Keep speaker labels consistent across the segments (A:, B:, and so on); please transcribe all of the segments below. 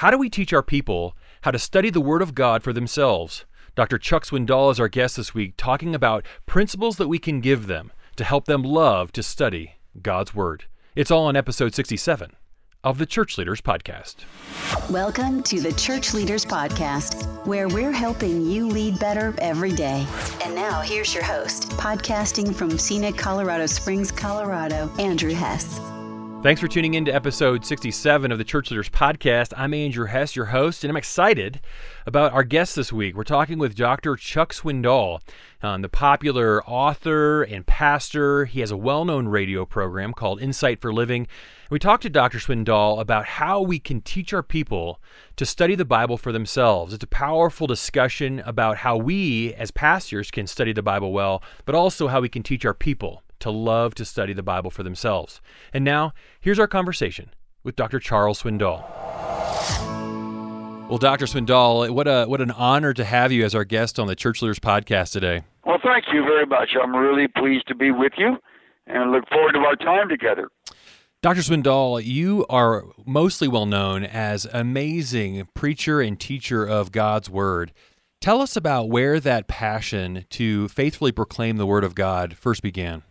A: How do we teach our people how to study the Word of God for themselves? Dr. Chuck Swindoll is our guest this week, talking about principles that we can give them to help them love to study God's Word. It's all on episode 67 of the Church Leaders Podcast.
B: Welcome to the Church Leaders Podcast, where we're helping you lead better every day. And now, here's your host, podcasting from scenic Colorado Springs, Colorado, Andrew Hess.
A: Thanks for tuning in to episode 67 of the Church Leaders Podcast. I'm Andrew Hess, your host, and I'm excited about our guest this week. We're talking with Dr. Chuck Swindoll, um, the popular author and pastor. He has a well known radio program called Insight for Living. We talked to Dr. Swindoll about how we can teach our people to study the Bible for themselves. It's a powerful discussion about how we, as pastors, can study the Bible well, but also how we can teach our people to love to study the Bible for themselves. And now, here's our conversation with Dr. Charles Swindoll. Well, Dr. Swindoll, what a what an honor to have you as our guest on the Church Leaders Podcast today.
C: Well, thank you very much. I'm really pleased to be with you and look forward to our time together.
A: Dr. Swindoll, you are mostly well known as amazing preacher and teacher of God's Word. Tell us about where that passion to faithfully proclaim the Word of God first began.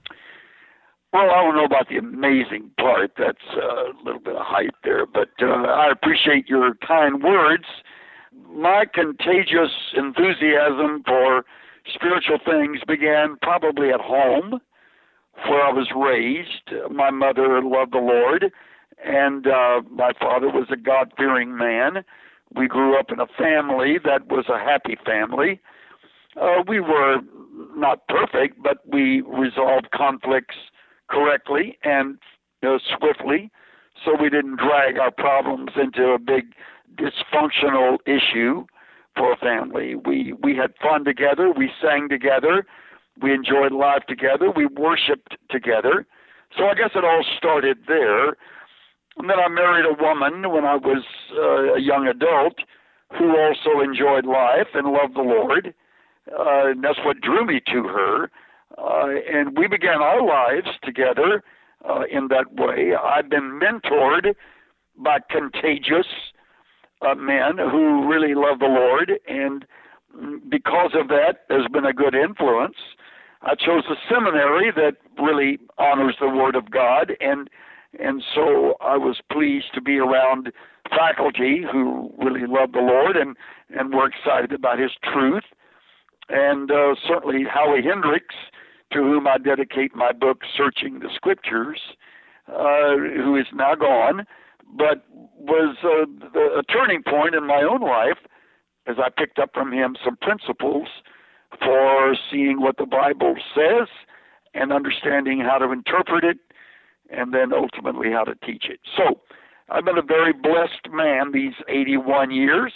C: Well, I don't know about the amazing part. That's a little bit of hype there, but uh, I appreciate your kind words. My contagious enthusiasm for spiritual things began probably at home, where I was raised. My mother loved the Lord, and uh, my father was a God fearing man. We grew up in a family that was a happy family. Uh, we were not perfect, but we resolved conflicts correctly and uh, swiftly, so we didn't drag our problems into a big dysfunctional issue for a family. We we had fun together, we sang together, we enjoyed life together, we worshipped together. So I guess it all started there. And then I married a woman when I was uh, a young adult who also enjoyed life and loved the Lord. Uh, and that's what drew me to her. Uh, and we began our lives together uh, in that way. I've been mentored by contagious uh, men who really love the Lord, and because of that, there's been a good influence. I chose a seminary that really honors the Word of God, and and so I was pleased to be around faculty who really love the Lord and and were excited about His truth. And uh, certainly Howie Hendricks to whom I dedicate my book, Searching the Scriptures, uh, who is now gone, but was uh, the, a turning point in my own life as I picked up from him some principles for seeing what the Bible says and understanding how to interpret it and then ultimately how to teach it. So I've been a very blessed man these 81 years,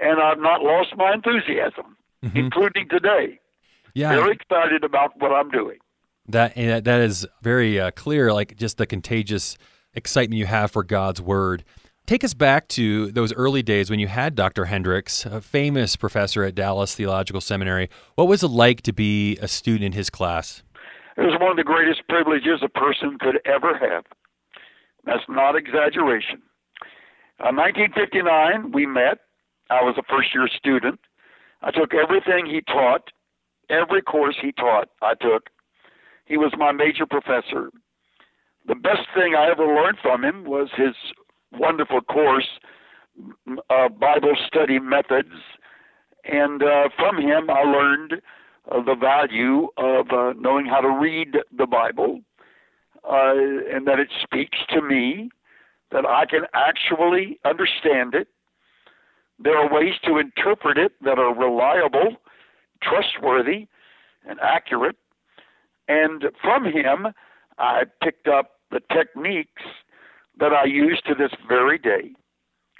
C: and I've not lost my enthusiasm, mm-hmm. including today. Yeah. Very excited about what I'm doing.
A: That that is very uh, clear, like just the contagious excitement you have for God's word. Take us back to those early days when you had Dr. Hendricks, a famous professor at Dallas Theological Seminary. What was it like to be a student in his class?
C: It was one of the greatest privileges a person could ever have. That's not exaggeration. In 1959, we met. I was a first year student. I took everything he taught Every course he taught, I took. He was my major professor. The best thing I ever learned from him was his wonderful course, uh, Bible study methods. And uh, from him, I learned uh, the value of uh, knowing how to read the Bible uh, and that it speaks to me, that I can actually understand it. There are ways to interpret it that are reliable trustworthy and accurate. And from him, I picked up the techniques that I use to this very day.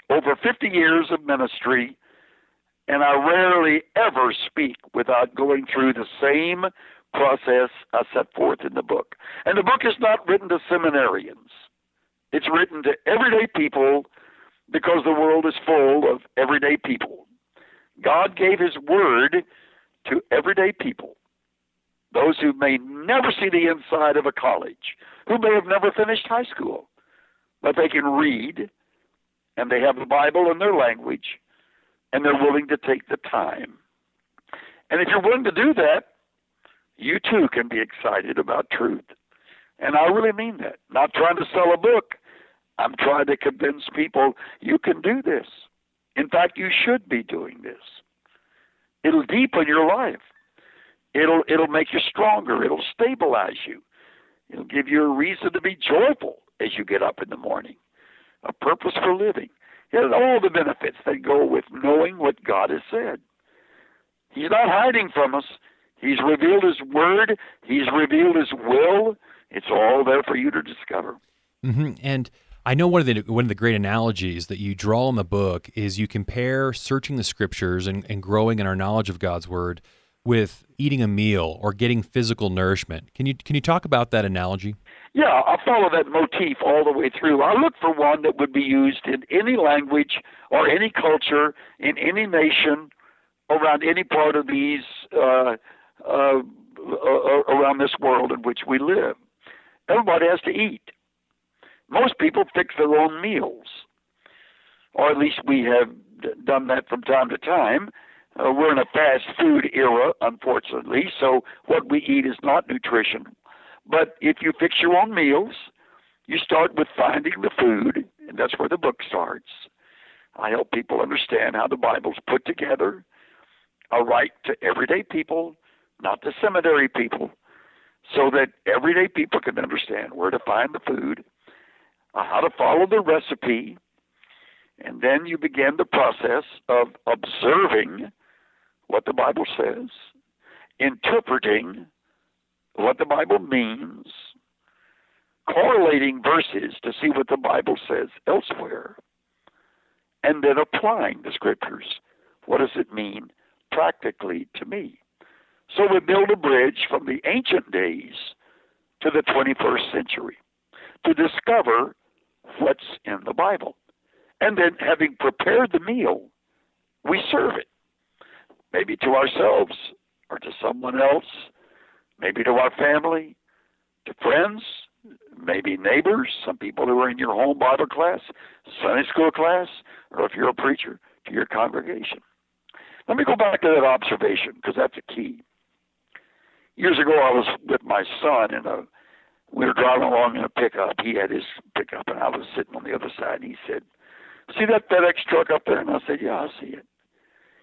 C: Over 50 years of ministry, and I rarely ever speak without going through the same process I set forth in the book. And the book is not written to seminarians, it's written to everyday people because the world is full of everyday people. God gave His Word to everyday people, those who may never see the inside of a college, who may have never finished high school, but they can read and they have the Bible in their language, and they're willing to take the time. And if you're willing to do that, you too can be excited about truth. And I really mean that. Not trying to sell a book. I'm trying to convince people you can do this. In fact, you should be doing this. It'll deepen your life. It'll it'll make you stronger. It'll stabilize you. It'll give you a reason to be joyful as you get up in the morning. A purpose for living. It has all the benefits that go with knowing what God has said. He's not hiding from us. He's revealed His Word. He's revealed His will. It's all there for you to discover.
A: Mm-hmm. And I know one of the one of the great analogies that you draw in the book is you compare searching the Scriptures and, and growing in our knowledge of God's Word with eating a meal or getting physical nourishment. Can you can you talk about that analogy?
C: Yeah, I follow that motif all the way through. I look for one that would be used in any language or any culture in any nation around any part of these uh, uh, around this world in which we live. Everybody has to eat. Most people fix their own meals, or at least we have done that from time to time. Uh, we're in a fast food era, unfortunately, so what we eat is not nutrition. But if you fix your own meals, you start with finding the food, and that's where the book starts. I help people understand how the Bible's put together, a right to everyday people, not to seminary people, so that everyday people can understand where to find the food, how to follow the recipe, and then you begin the process of observing what the Bible says, interpreting what the Bible means, correlating verses to see what the Bible says elsewhere, and then applying the scriptures. What does it mean practically to me? So we build a bridge from the ancient days to the 21st century to discover what's in the Bible. And then, having prepared the meal, we serve it maybe to ourselves or to someone else, maybe to our family, to friends, maybe neighbors, some people who are in your home Bible class, Sunday school class, or if you're a preacher, to your congregation. Let me go back to that observation because that's a key. Years ago, I was with my son in a we were driving along in a pickup. He had his pickup, and I was sitting on the other side. And he said, "See that FedEx truck up there?" And I said, "Yeah, I see it."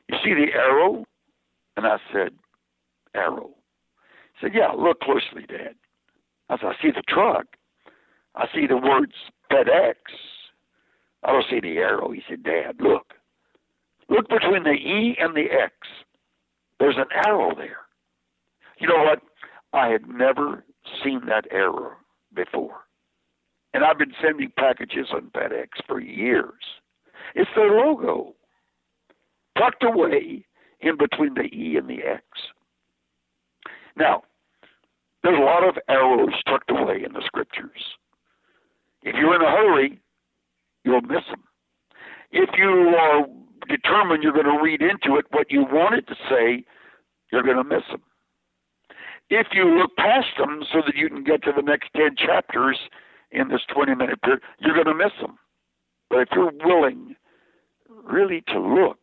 C: You see the arrow? And I said, Arrow. He said, Yeah, look closely, Dad. I said, I see the truck. I see the words FedEx. I don't see the arrow. He said, Dad, look. Look between the E and the X. There's an arrow there. You know what? I had never seen that arrow before. And I've been sending packages on FedEx for years. It's their logo tucked away in between the E and the X. Now, there's a lot of arrows tucked away in the scriptures. If you're in a hurry, you'll miss them. If you are determined you're going to read into it what you want it to say, you're going to miss them. If you look past them so that you can get to the next 10 chapters in this 20 minute period, you're going to miss them. But if you're willing really to look,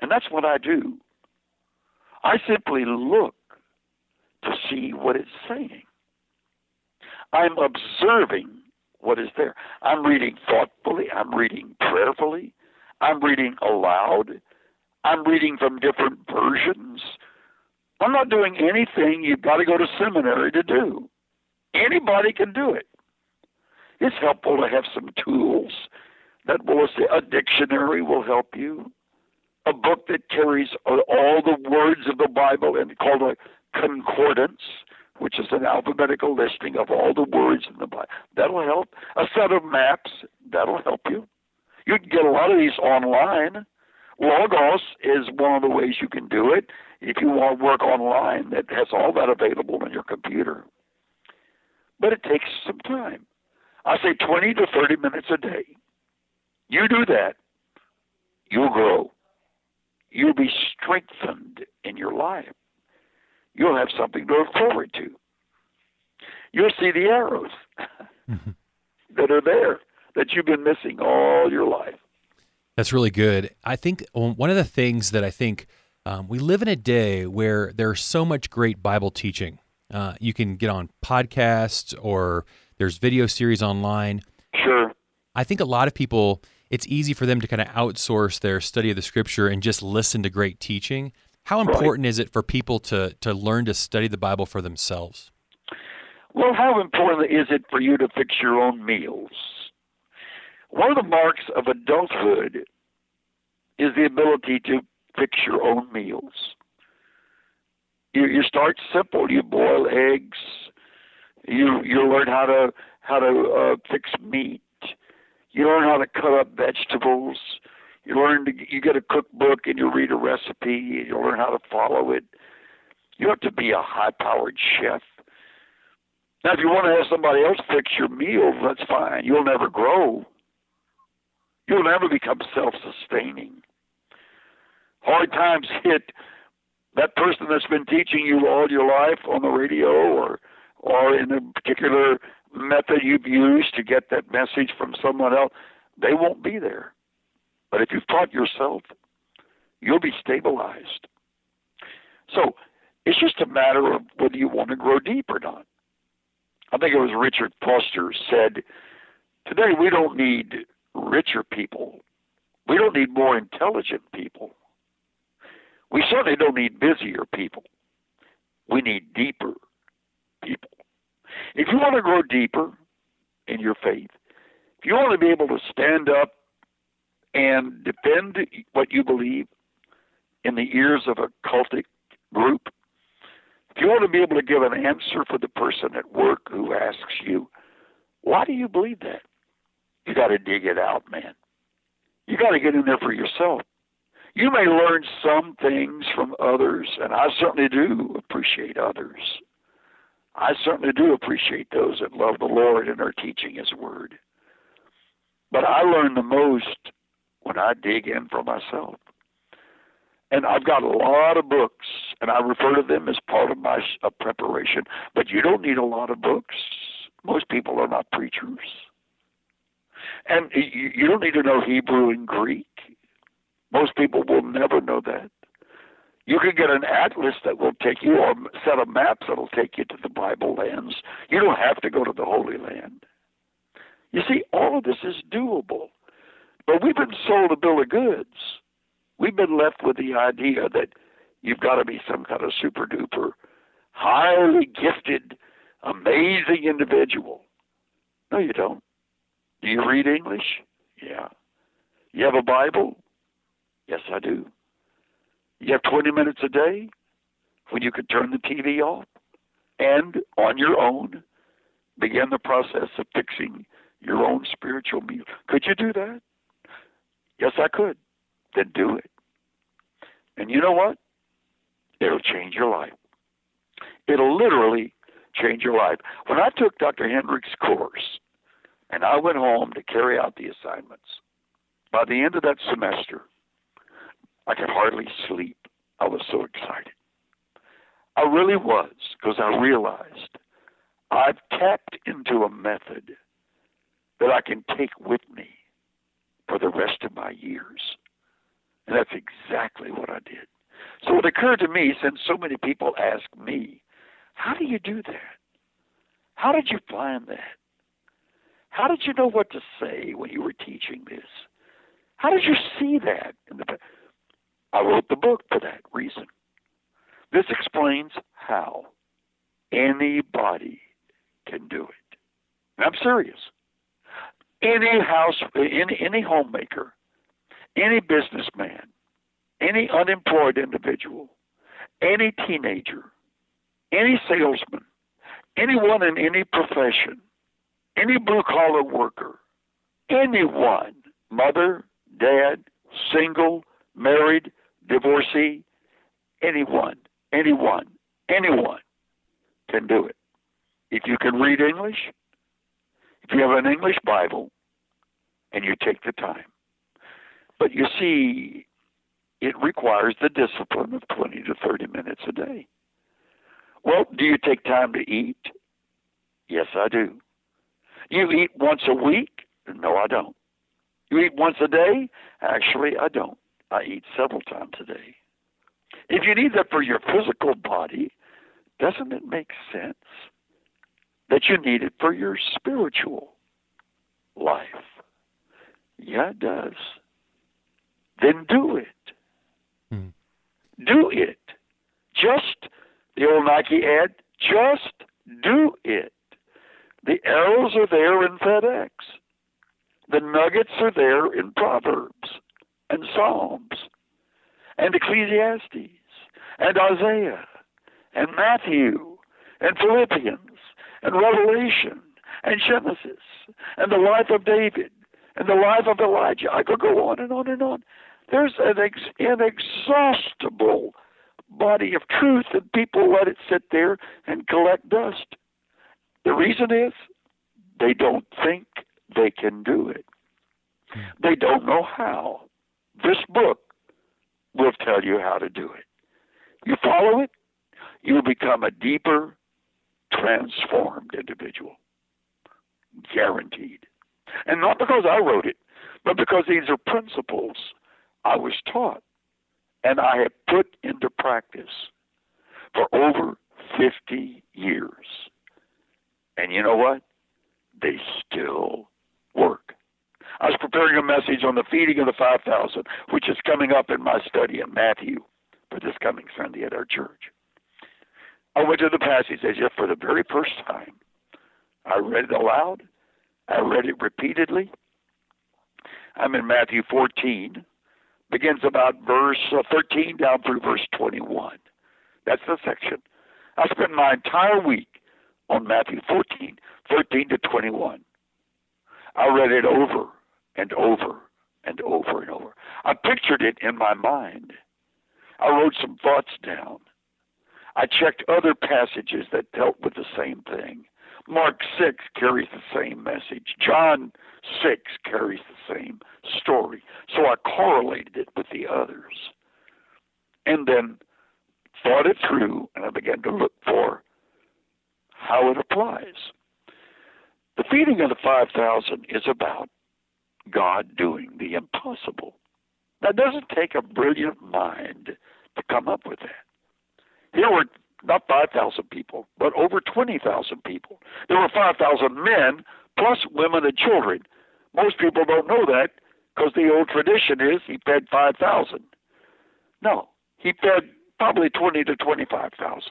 C: and that's what I do. I simply look to see what it's saying. I'm observing what is there. I'm reading thoughtfully. I'm reading prayerfully. I'm reading aloud. I'm reading from different versions. I'm not doing anything you've got to go to seminary to do. Anybody can do it. It's helpful to have some tools that will say a dictionary will help you a book that carries all the words of the Bible and called a concordance, which is an alphabetical listing of all the words in the Bible. That'll help. A set of maps, that'll help you. You can get a lot of these online. Logos is one of the ways you can do it if you want to work online that has all that available on your computer. But it takes some time. I say 20 to 30 minutes a day. You do that, you'll grow you'll be strengthened in your life. You'll have something to look forward to. You'll see the arrows mm-hmm. that are there. that you've been missing all your life.
A: That's really good. I think one of the things that I think um, we live in a day where there's so much great Bible teaching. Uh, you can get on podcasts or there's video series online.
C: Sure.
A: I think a lot of people, it's easy for them to kind of outsource their study of the scripture and just listen to great teaching. How important right. is it for people to, to learn to study the Bible for themselves?
C: Well, how important is it for you to fix your own meals? One of the marks of adulthood is the ability to fix your own meals. You, you start simple. You boil eggs. You you learn how to how to uh, fix meat. You learn how to cut up vegetables. You learn to you get a cookbook and you read a recipe and you learn how to follow it. You have to be a high-powered chef. Now, if you want to have somebody else fix your meals, that's fine. You'll never grow. You'll never become self sustaining. Hard times hit that person that's been teaching you all your life on the radio or or in a particular method you've used to get that message from someone else, they won't be there. But if you've taught yourself, you'll be stabilized. So it's just a matter of whether you want to grow deep or not. I think it was Richard Foster said, Today we don't need richer people. We don't need more intelligent people. We certainly don't need busier people. We need deeper people. If you want to grow deeper in your faith, if you want to be able to stand up and defend what you believe in the ears of a cultic group, if you want to be able to give an answer for the person at work who asks you, why do you believe that? You got to dig it out, man. You got to get in there for yourself. You may learn some things from others, and I certainly do appreciate others. I certainly do appreciate those that love the Lord and are teaching His Word. But I learn the most when I dig in for myself. And I've got a lot of books, and I refer to them as part of my uh, preparation. But you don't need a lot of books. Most people are not preachers. And you, you don't need to know Hebrew and Greek. Most people will never know that. You can get an atlas that will take you, or a set of maps that will take you to the Bible lands. You don't have to go to the Holy Land. You see, all of this is doable. But we've been sold a bill of goods. We've been left with the idea that you've got to be some kind of super duper, highly gifted, amazing individual. No, you don't. Do you read English? Yeah. You have a Bible? Yes, I do. You have 20 minutes a day when you could turn the TV off and on your own begin the process of fixing your own spiritual meal. Could you do that? Yes, I could. Then do it. And you know what? It'll change your life. It'll literally change your life. When I took Dr. Hendricks' course, and I went home to carry out the assignments. By the end of that semester, I could hardly sleep. I was so excited. I really was, because I realized I've tapped into a method that I can take with me for the rest of my years. And that's exactly what I did. So it occurred to me, since so many people ask me, how do you do that? How did you find that? How did you know what to say when you were teaching this? How did you see that? In the, I wrote the book for that reason. This explains how anybody can do it. And I'm serious. Any house, any, any homemaker, any businessman, any unemployed individual, any teenager, any salesman, anyone in any profession any blue collar worker, anyone, mother, dad, single, married, divorcee, anyone, anyone, anyone can do it. If you can read English, if you have an English Bible, and you take the time. But you see, it requires the discipline of 20 to 30 minutes a day. Well, do you take time to eat? Yes, I do. You eat once a week? No, I don't. You eat once a day? Actually, I don't. I eat several times a day. If you need that for your physical body, doesn't it make sense that you need it for your spiritual life? Yeah, it does. Then do it. Hmm. Do it. Just the old Nike ad, just do it. The arrows are there in FedEx. The nuggets are there in Proverbs and Psalms and Ecclesiastes and Isaiah and Matthew and Philippians and Revelation and Genesis and the life of David and the life of Elijah. I could go on and on and on. There's an ex- inexhaustible body of truth, and people let it sit there and collect dust. The reason is they don't think they can do it. Hmm. They don't know how. This book will tell you how to do it. You follow it, you'll become a deeper, transformed individual. Guaranteed. And not because I wrote it, but because these are principles I was taught and I have put into practice for over 50 years. And you know what? They still work. I was preparing a message on the feeding of the 5,000, which is coming up in my study in Matthew for this coming Sunday at our church. I went to the passage as if for the very first time. I read it aloud. I read it repeatedly. I'm in Matthew 14, begins about verse uh, 13 down through verse 21. That's the section. I spent my entire week on Matthew 14, 13 to 21. I read it over and over and over and over. I pictured it in my mind. I wrote some thoughts down. I checked other passages that dealt with the same thing. Mark 6 carries the same message. John 6 carries the same story. So I correlated it with the others. And then thought it through, and I began to look for how it applies. The feeding of the 5,000 is about God doing the impossible. That doesn't take a brilliant mind to come up with that. Here were not 5,000 people, but over 20,000 people. There were 5,000 men plus women and children. Most people don't know that because the old tradition is he fed 5,000. No, he fed probably 20 to 25,000.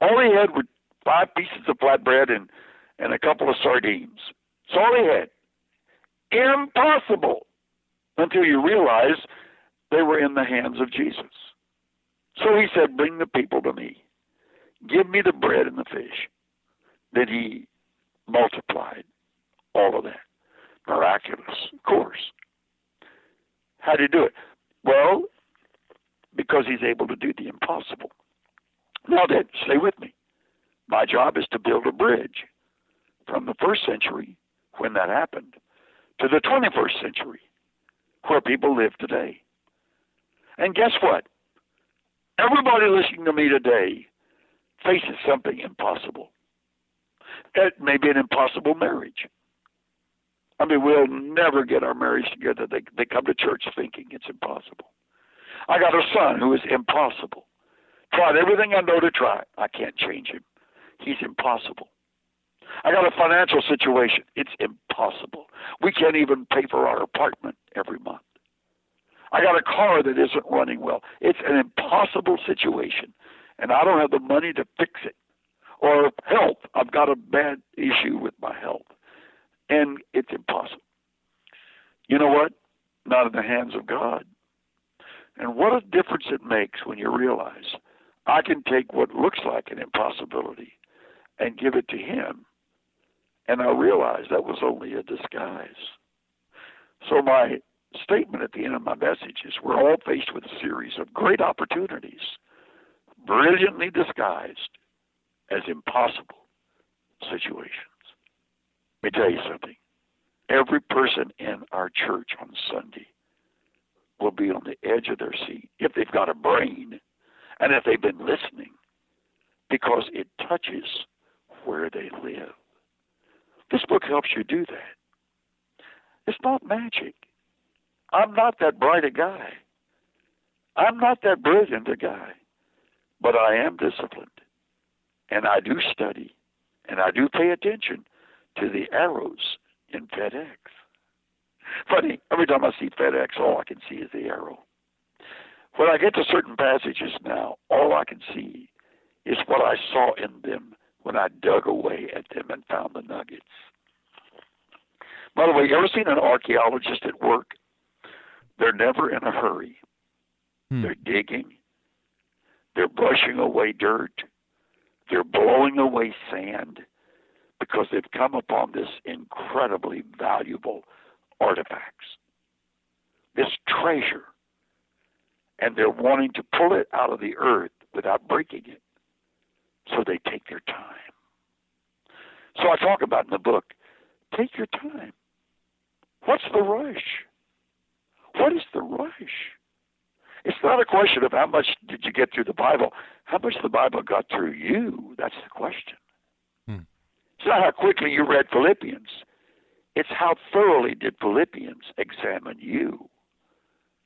C: All he had were five pieces of flatbread and, and a couple of sardines. That's all he had. Impossible until you realize they were in the hands of Jesus. So he said, Bring the people to me. Give me the bread and the fish. Then he multiplied all of that. Miraculous, of course. How did he do it? Well, because he's able to do the impossible. Now then, stay with me. My job is to build a bridge from the first century, when that happened, to the 21st century, where people live today. And guess what? Everybody listening to me today faces something impossible. It may be an impossible marriage. I mean, we'll never get our marriage together. They, they come to church thinking it's impossible. I got a son who is impossible. Tried everything I know to try. I can't change him. He's impossible. I got a financial situation. It's impossible. We can't even pay for our apartment every month. I got a car that isn't running well. It's an impossible situation, and I don't have the money to fix it. Or health. I've got a bad issue with my health, and it's impossible. You know what? Not in the hands of God. And what a difference it makes when you realize I can take what looks like an impossibility and give it to Him. And I realized that was only a disguise. So my statement at the end of my message is we're all faced with a series of great opportunities, brilliantly disguised as impossible situations. Let me tell you something. Every person in our church on Sunday will be on the edge of their seat if they've got a brain and if they've been listening because it touches where they live. This book helps you do that. It's not magic. I'm not that bright a guy. I'm not that brilliant a guy. But I am disciplined. And I do study. And I do pay attention to the arrows in FedEx. Funny, every time I see FedEx, all I can see is the arrow. When I get to certain passages now, all I can see is what I saw in them when I dug away at them and found the nuggets. By the way, you ever seen an archaeologist at work? They're never in a hurry. Hmm. They're digging. They're brushing away dirt. They're blowing away sand because they've come upon this incredibly valuable artifacts, this treasure, and they're wanting to pull it out of the earth without breaking it. So they take their time. So I talk about in the book take your time. What's the rush? What is the rush? It's not a question of how much did you get through the Bible. How much the Bible got through you? That's the question. Hmm. It's not how quickly you read Philippians. It's how thoroughly did Philippians examine you.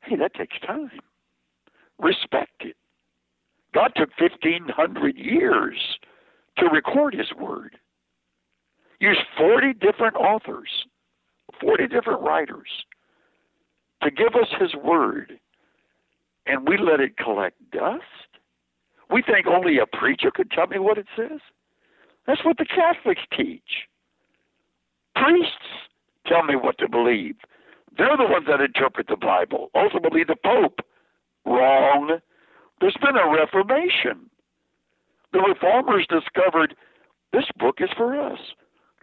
C: Hey, that takes time. Respect it. God took 1,500 years to record His Word. Used 40 different authors, 40 different writers to give us His Word, and we let it collect dust? We think only a preacher could tell me what it says? That's what the Catholics teach. Priests tell me what to believe. They're the ones that interpret the Bible. Ultimately, the Pope. Wrong. There's been a reformation. The reformers discovered this book is for us.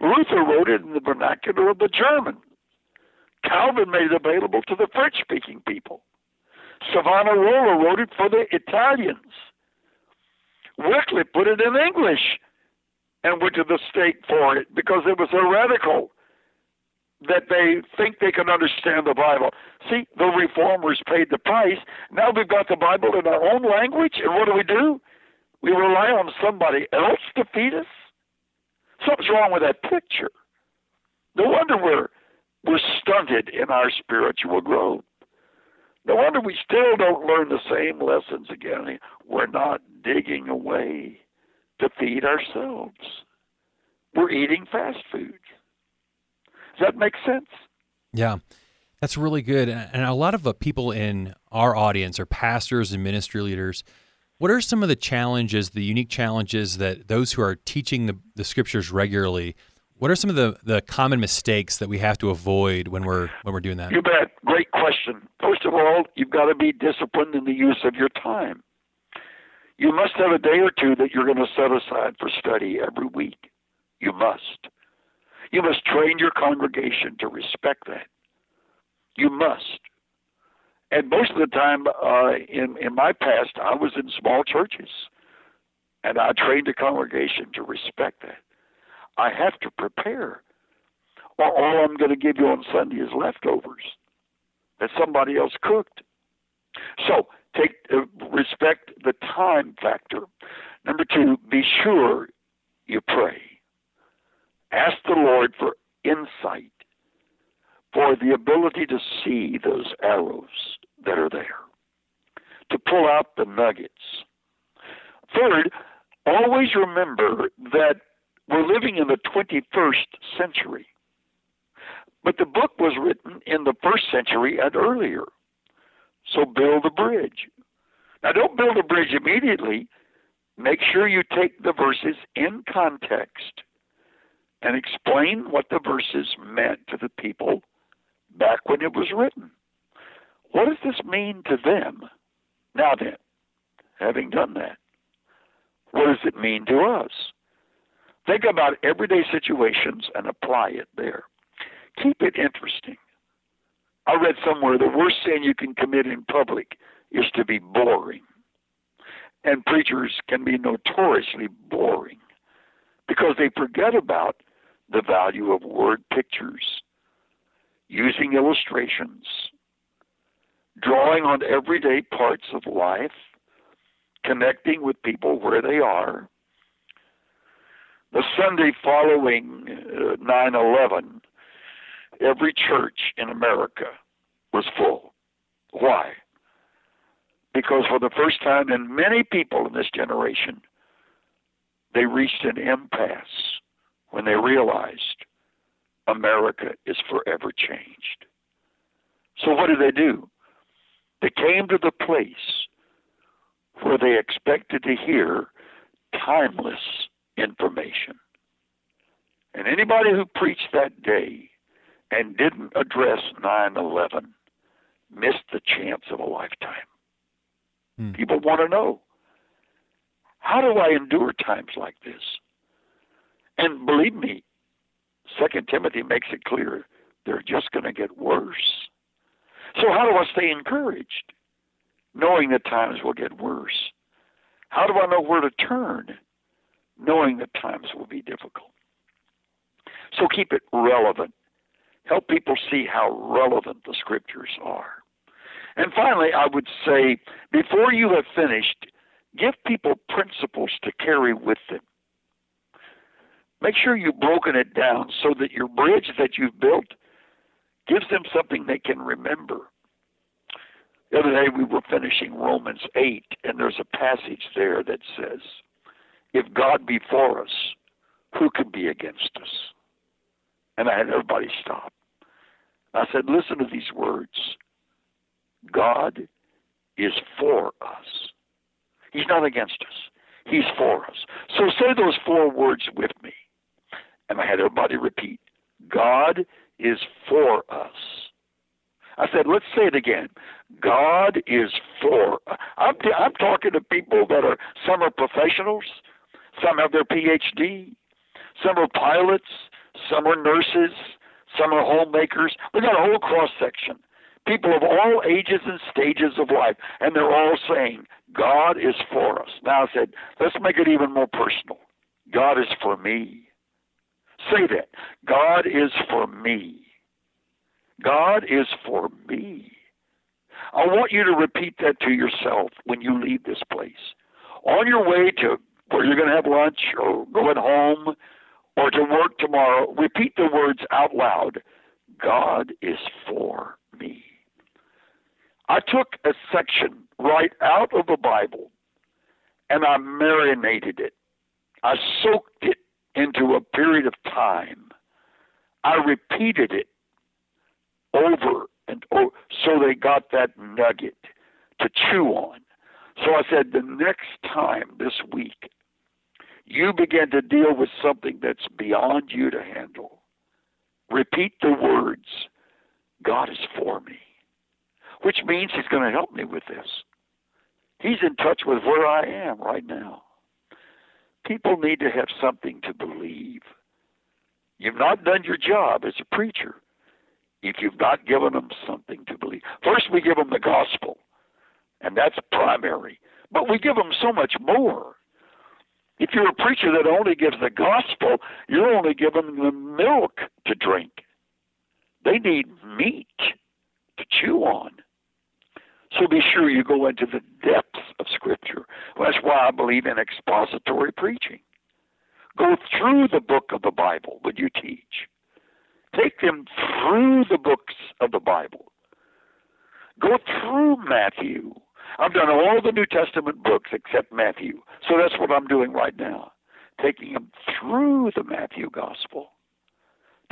C: Luther wrote it in the vernacular of the German. Calvin made it available to the French speaking people. Savonarola wrote it for the Italians. Wycliffe put it in English and went to the stake for it because it was heretical that they think they can understand the Bible. See, the reformers paid the price. Now we've got the Bible in our own language, and what do we do? We rely on somebody else to feed us. Something's wrong with that picture. No wonder we're we're stunted in our spiritual growth. No wonder we still don't learn the same lessons again. We're not digging away to feed ourselves. We're eating fast food. Does that make sense?
A: Yeah. That's really good. And a lot of the people in our audience are pastors and ministry leaders. What are some of the challenges, the unique challenges that those who are teaching the, the scriptures regularly, what are some of the, the common mistakes that we have to avoid when we're when we're doing that?
C: You bet. Great question. First of all, you've got to be disciplined in the use of your time. You must have a day or two that you're going to set aside for study every week. You must. You must train your congregation to respect that. You must. And most of the time, uh, in in my past, I was in small churches, and I trained the congregation to respect that. I have to prepare, or all I'm going to give you on Sunday is leftovers that somebody else cooked. So take uh, respect the time factor. Number two, be sure you pray. Ask the Lord for insight, for the ability to see those arrows that are there, to pull out the nuggets. Third, always remember that we're living in the 21st century. But the book was written in the first century and earlier. So build a bridge. Now, don't build a bridge immediately. Make sure you take the verses in context and explain what the verses meant to the people back when it was written. What does this mean to them? Now then, having done that, what does it mean to us? Think about everyday situations and apply it there. Keep it interesting. I read somewhere the worst sin you can commit in public is to be boring. And preachers can be notoriously boring because they forget about the value of word pictures, using illustrations, drawing on everyday parts of life, connecting with people where they are. The Sunday following uh, 9 11, every church in America was full. Why? Because for the first time in many people in this generation, they reached an impasse when they realized America is forever changed. So, what did they do? They came to the place where they expected to hear timeless information. And anybody who preached that day and didn't address 9 11 missed the chance of a lifetime. Hmm. People want to know how do I endure times like this? And believe me, Second Timothy makes it clear they're just going to get worse. So how do I stay encouraged, knowing that times will get worse? How do I know where to turn, knowing that times will be difficult? So keep it relevant. Help people see how relevant the scriptures are. And finally, I would say before you have finished, give people principles to carry with them. Make sure you've broken it down so that your bridge that you've built gives them something they can remember. The other day we were finishing Romans 8, and there's a passage there that says, If God be for us, who can be against us? And I had everybody stop. I said, Listen to these words God is for us. He's not against us. He's for us. So say those four words with me. And I had everybody repeat God is for us. I said, let's say it again. God is for. I'm, t- I'm talking to people that are some are professionals, some have their PhD, some are pilots, some are nurses, some are homemakers. We got a whole cross section. People of all ages and stages of life, and they're all saying, God is for us. Now I said, let's make it even more personal. God is for me. Say that. God is for me. God is for me. I want you to repeat that to yourself when you leave this place. On your way to where you're going to have lunch or going home or to work tomorrow, repeat the words out loud God is for me. I took a section right out of the Bible and I marinated it. I soaked it into a period of time. I repeated it over and over so they got that nugget to chew on. So I said, the next time this week you begin to deal with something that's beyond you to handle, repeat the words, God is for me, which means He's going to help me with this. He's in touch with where I am right now. People need to have something to believe. You've not done your job as a preacher if you've not given them something to believe. First, we give them the gospel, and that's primary. But we give them so much more. If you're a preacher that only gives the gospel, you're only giving them the milk to drink. They need meat to chew on. So be sure you go into the depths of Scripture. That's why I believe in expository preaching. Go through the book of the Bible when you teach. Take them through the books of the Bible. Go through Matthew. I've done all the New Testament books except Matthew. So that's what I'm doing right now. Taking them through the Matthew Gospel.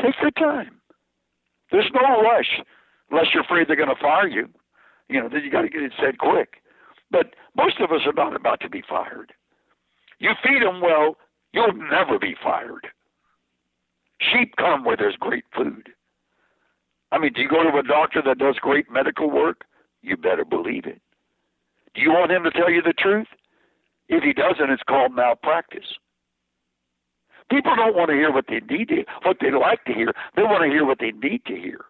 C: Take your time. There's no rush unless you're afraid they're going to fire you. You know, then you got to get it said quick. But most of us are not about to be fired. You feed them well, you'll never be fired. Sheep come where there's great food. I mean, do you go to a doctor that does great medical work? You better believe it. Do you want him to tell you the truth? If he doesn't, it's called malpractice. People don't want to hear what they need to, what they like to hear. They want to hear what they need to hear.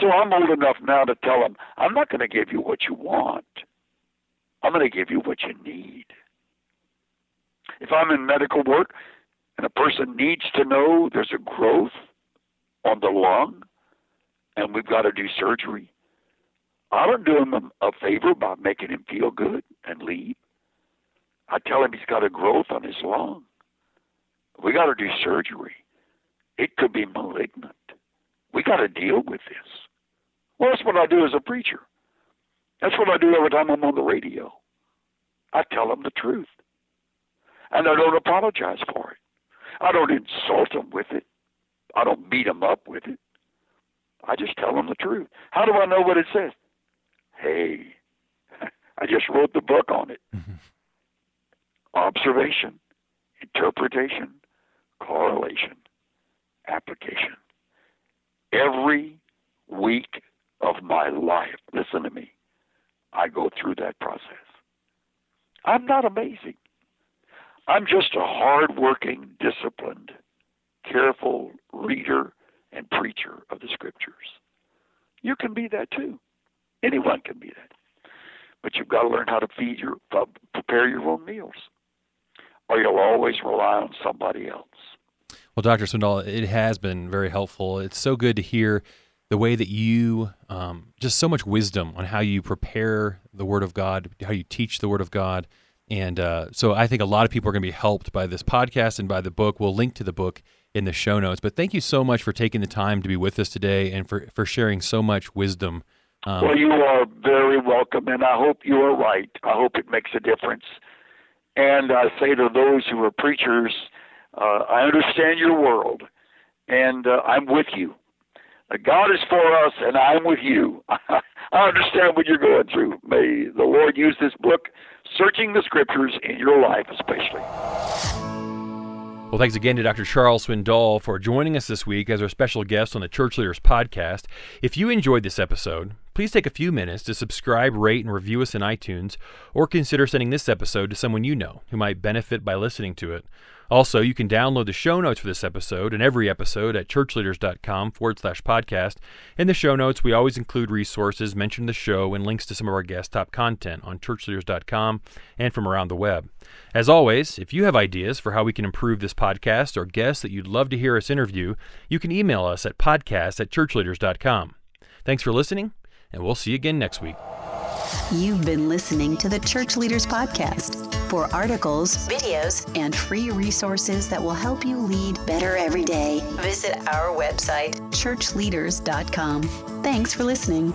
C: So I'm old enough now to tell them, I'm not going to give you what you want. I'm going to give you what you need. If I'm in medical work and a person needs to know there's a growth on the lung and we've got to do surgery, I don't do him a favor by making him feel good and leave. I tell him he's got a growth on his lung. We got to do surgery. It could be malignant. We got to deal with this. Well, that's what I do as a preacher. That's what I do every time I'm on the radio. I tell them the truth. And I don't apologize for it. I don't insult them with it. I don't beat them up with it. I just tell them the truth. How do I know what it says? Hey, I just wrote the book on it. Mm-hmm. Observation, interpretation, correlation, application. Every week of my life, listen to me, I go through that process. I'm not amazing. I'm just a hard-working, disciplined, careful reader and preacher of the scriptures. You can be that too. Anyone can be that. But you've got to learn how to feed your, uh, prepare your own meals, or you'll always rely on somebody else.
A: Well, Dr. Swindoll, it has been very helpful. It's so good to hear the way that you um, just so much wisdom on how you prepare the Word of God, how you teach the Word of God. And uh, so I think a lot of people are going to be helped by this podcast and by the book. We'll link to the book in the show notes. But thank you so much for taking the time to be with us today and for, for sharing so much wisdom.
C: Um, well, you are very welcome, and I hope you are right. I hope it makes a difference. And I say to those who are preachers, uh, I understand your world, and uh, I'm with you. God is for us, and I'm with you. I understand what you're going through. May the Lord use this book, searching the scriptures, in your life especially.
A: Well, thanks again to Dr. Charles Swindoll for joining us this week as our special guest on the Church Leaders Podcast. If you enjoyed this episode, please take a few minutes to subscribe, rate, and review us in iTunes, or consider sending this episode to someone you know who might benefit by listening to it. Also, you can download the show notes for this episode and every episode at churchleaders.com forward slash podcast. In the show notes, we always include resources, mention the show, and links to some of our guest top content on churchleaders.com and from around the web. As always, if you have ideas for how we can improve this podcast or guests that you'd love to hear us interview, you can email us at podcast at churchleaders.com. Thanks for listening, and we'll see you again next week.
B: You've been listening to the Church Leaders Podcast. For articles, videos, and free resources that will help you lead better every day, visit our website, churchleaders.com. Thanks for listening.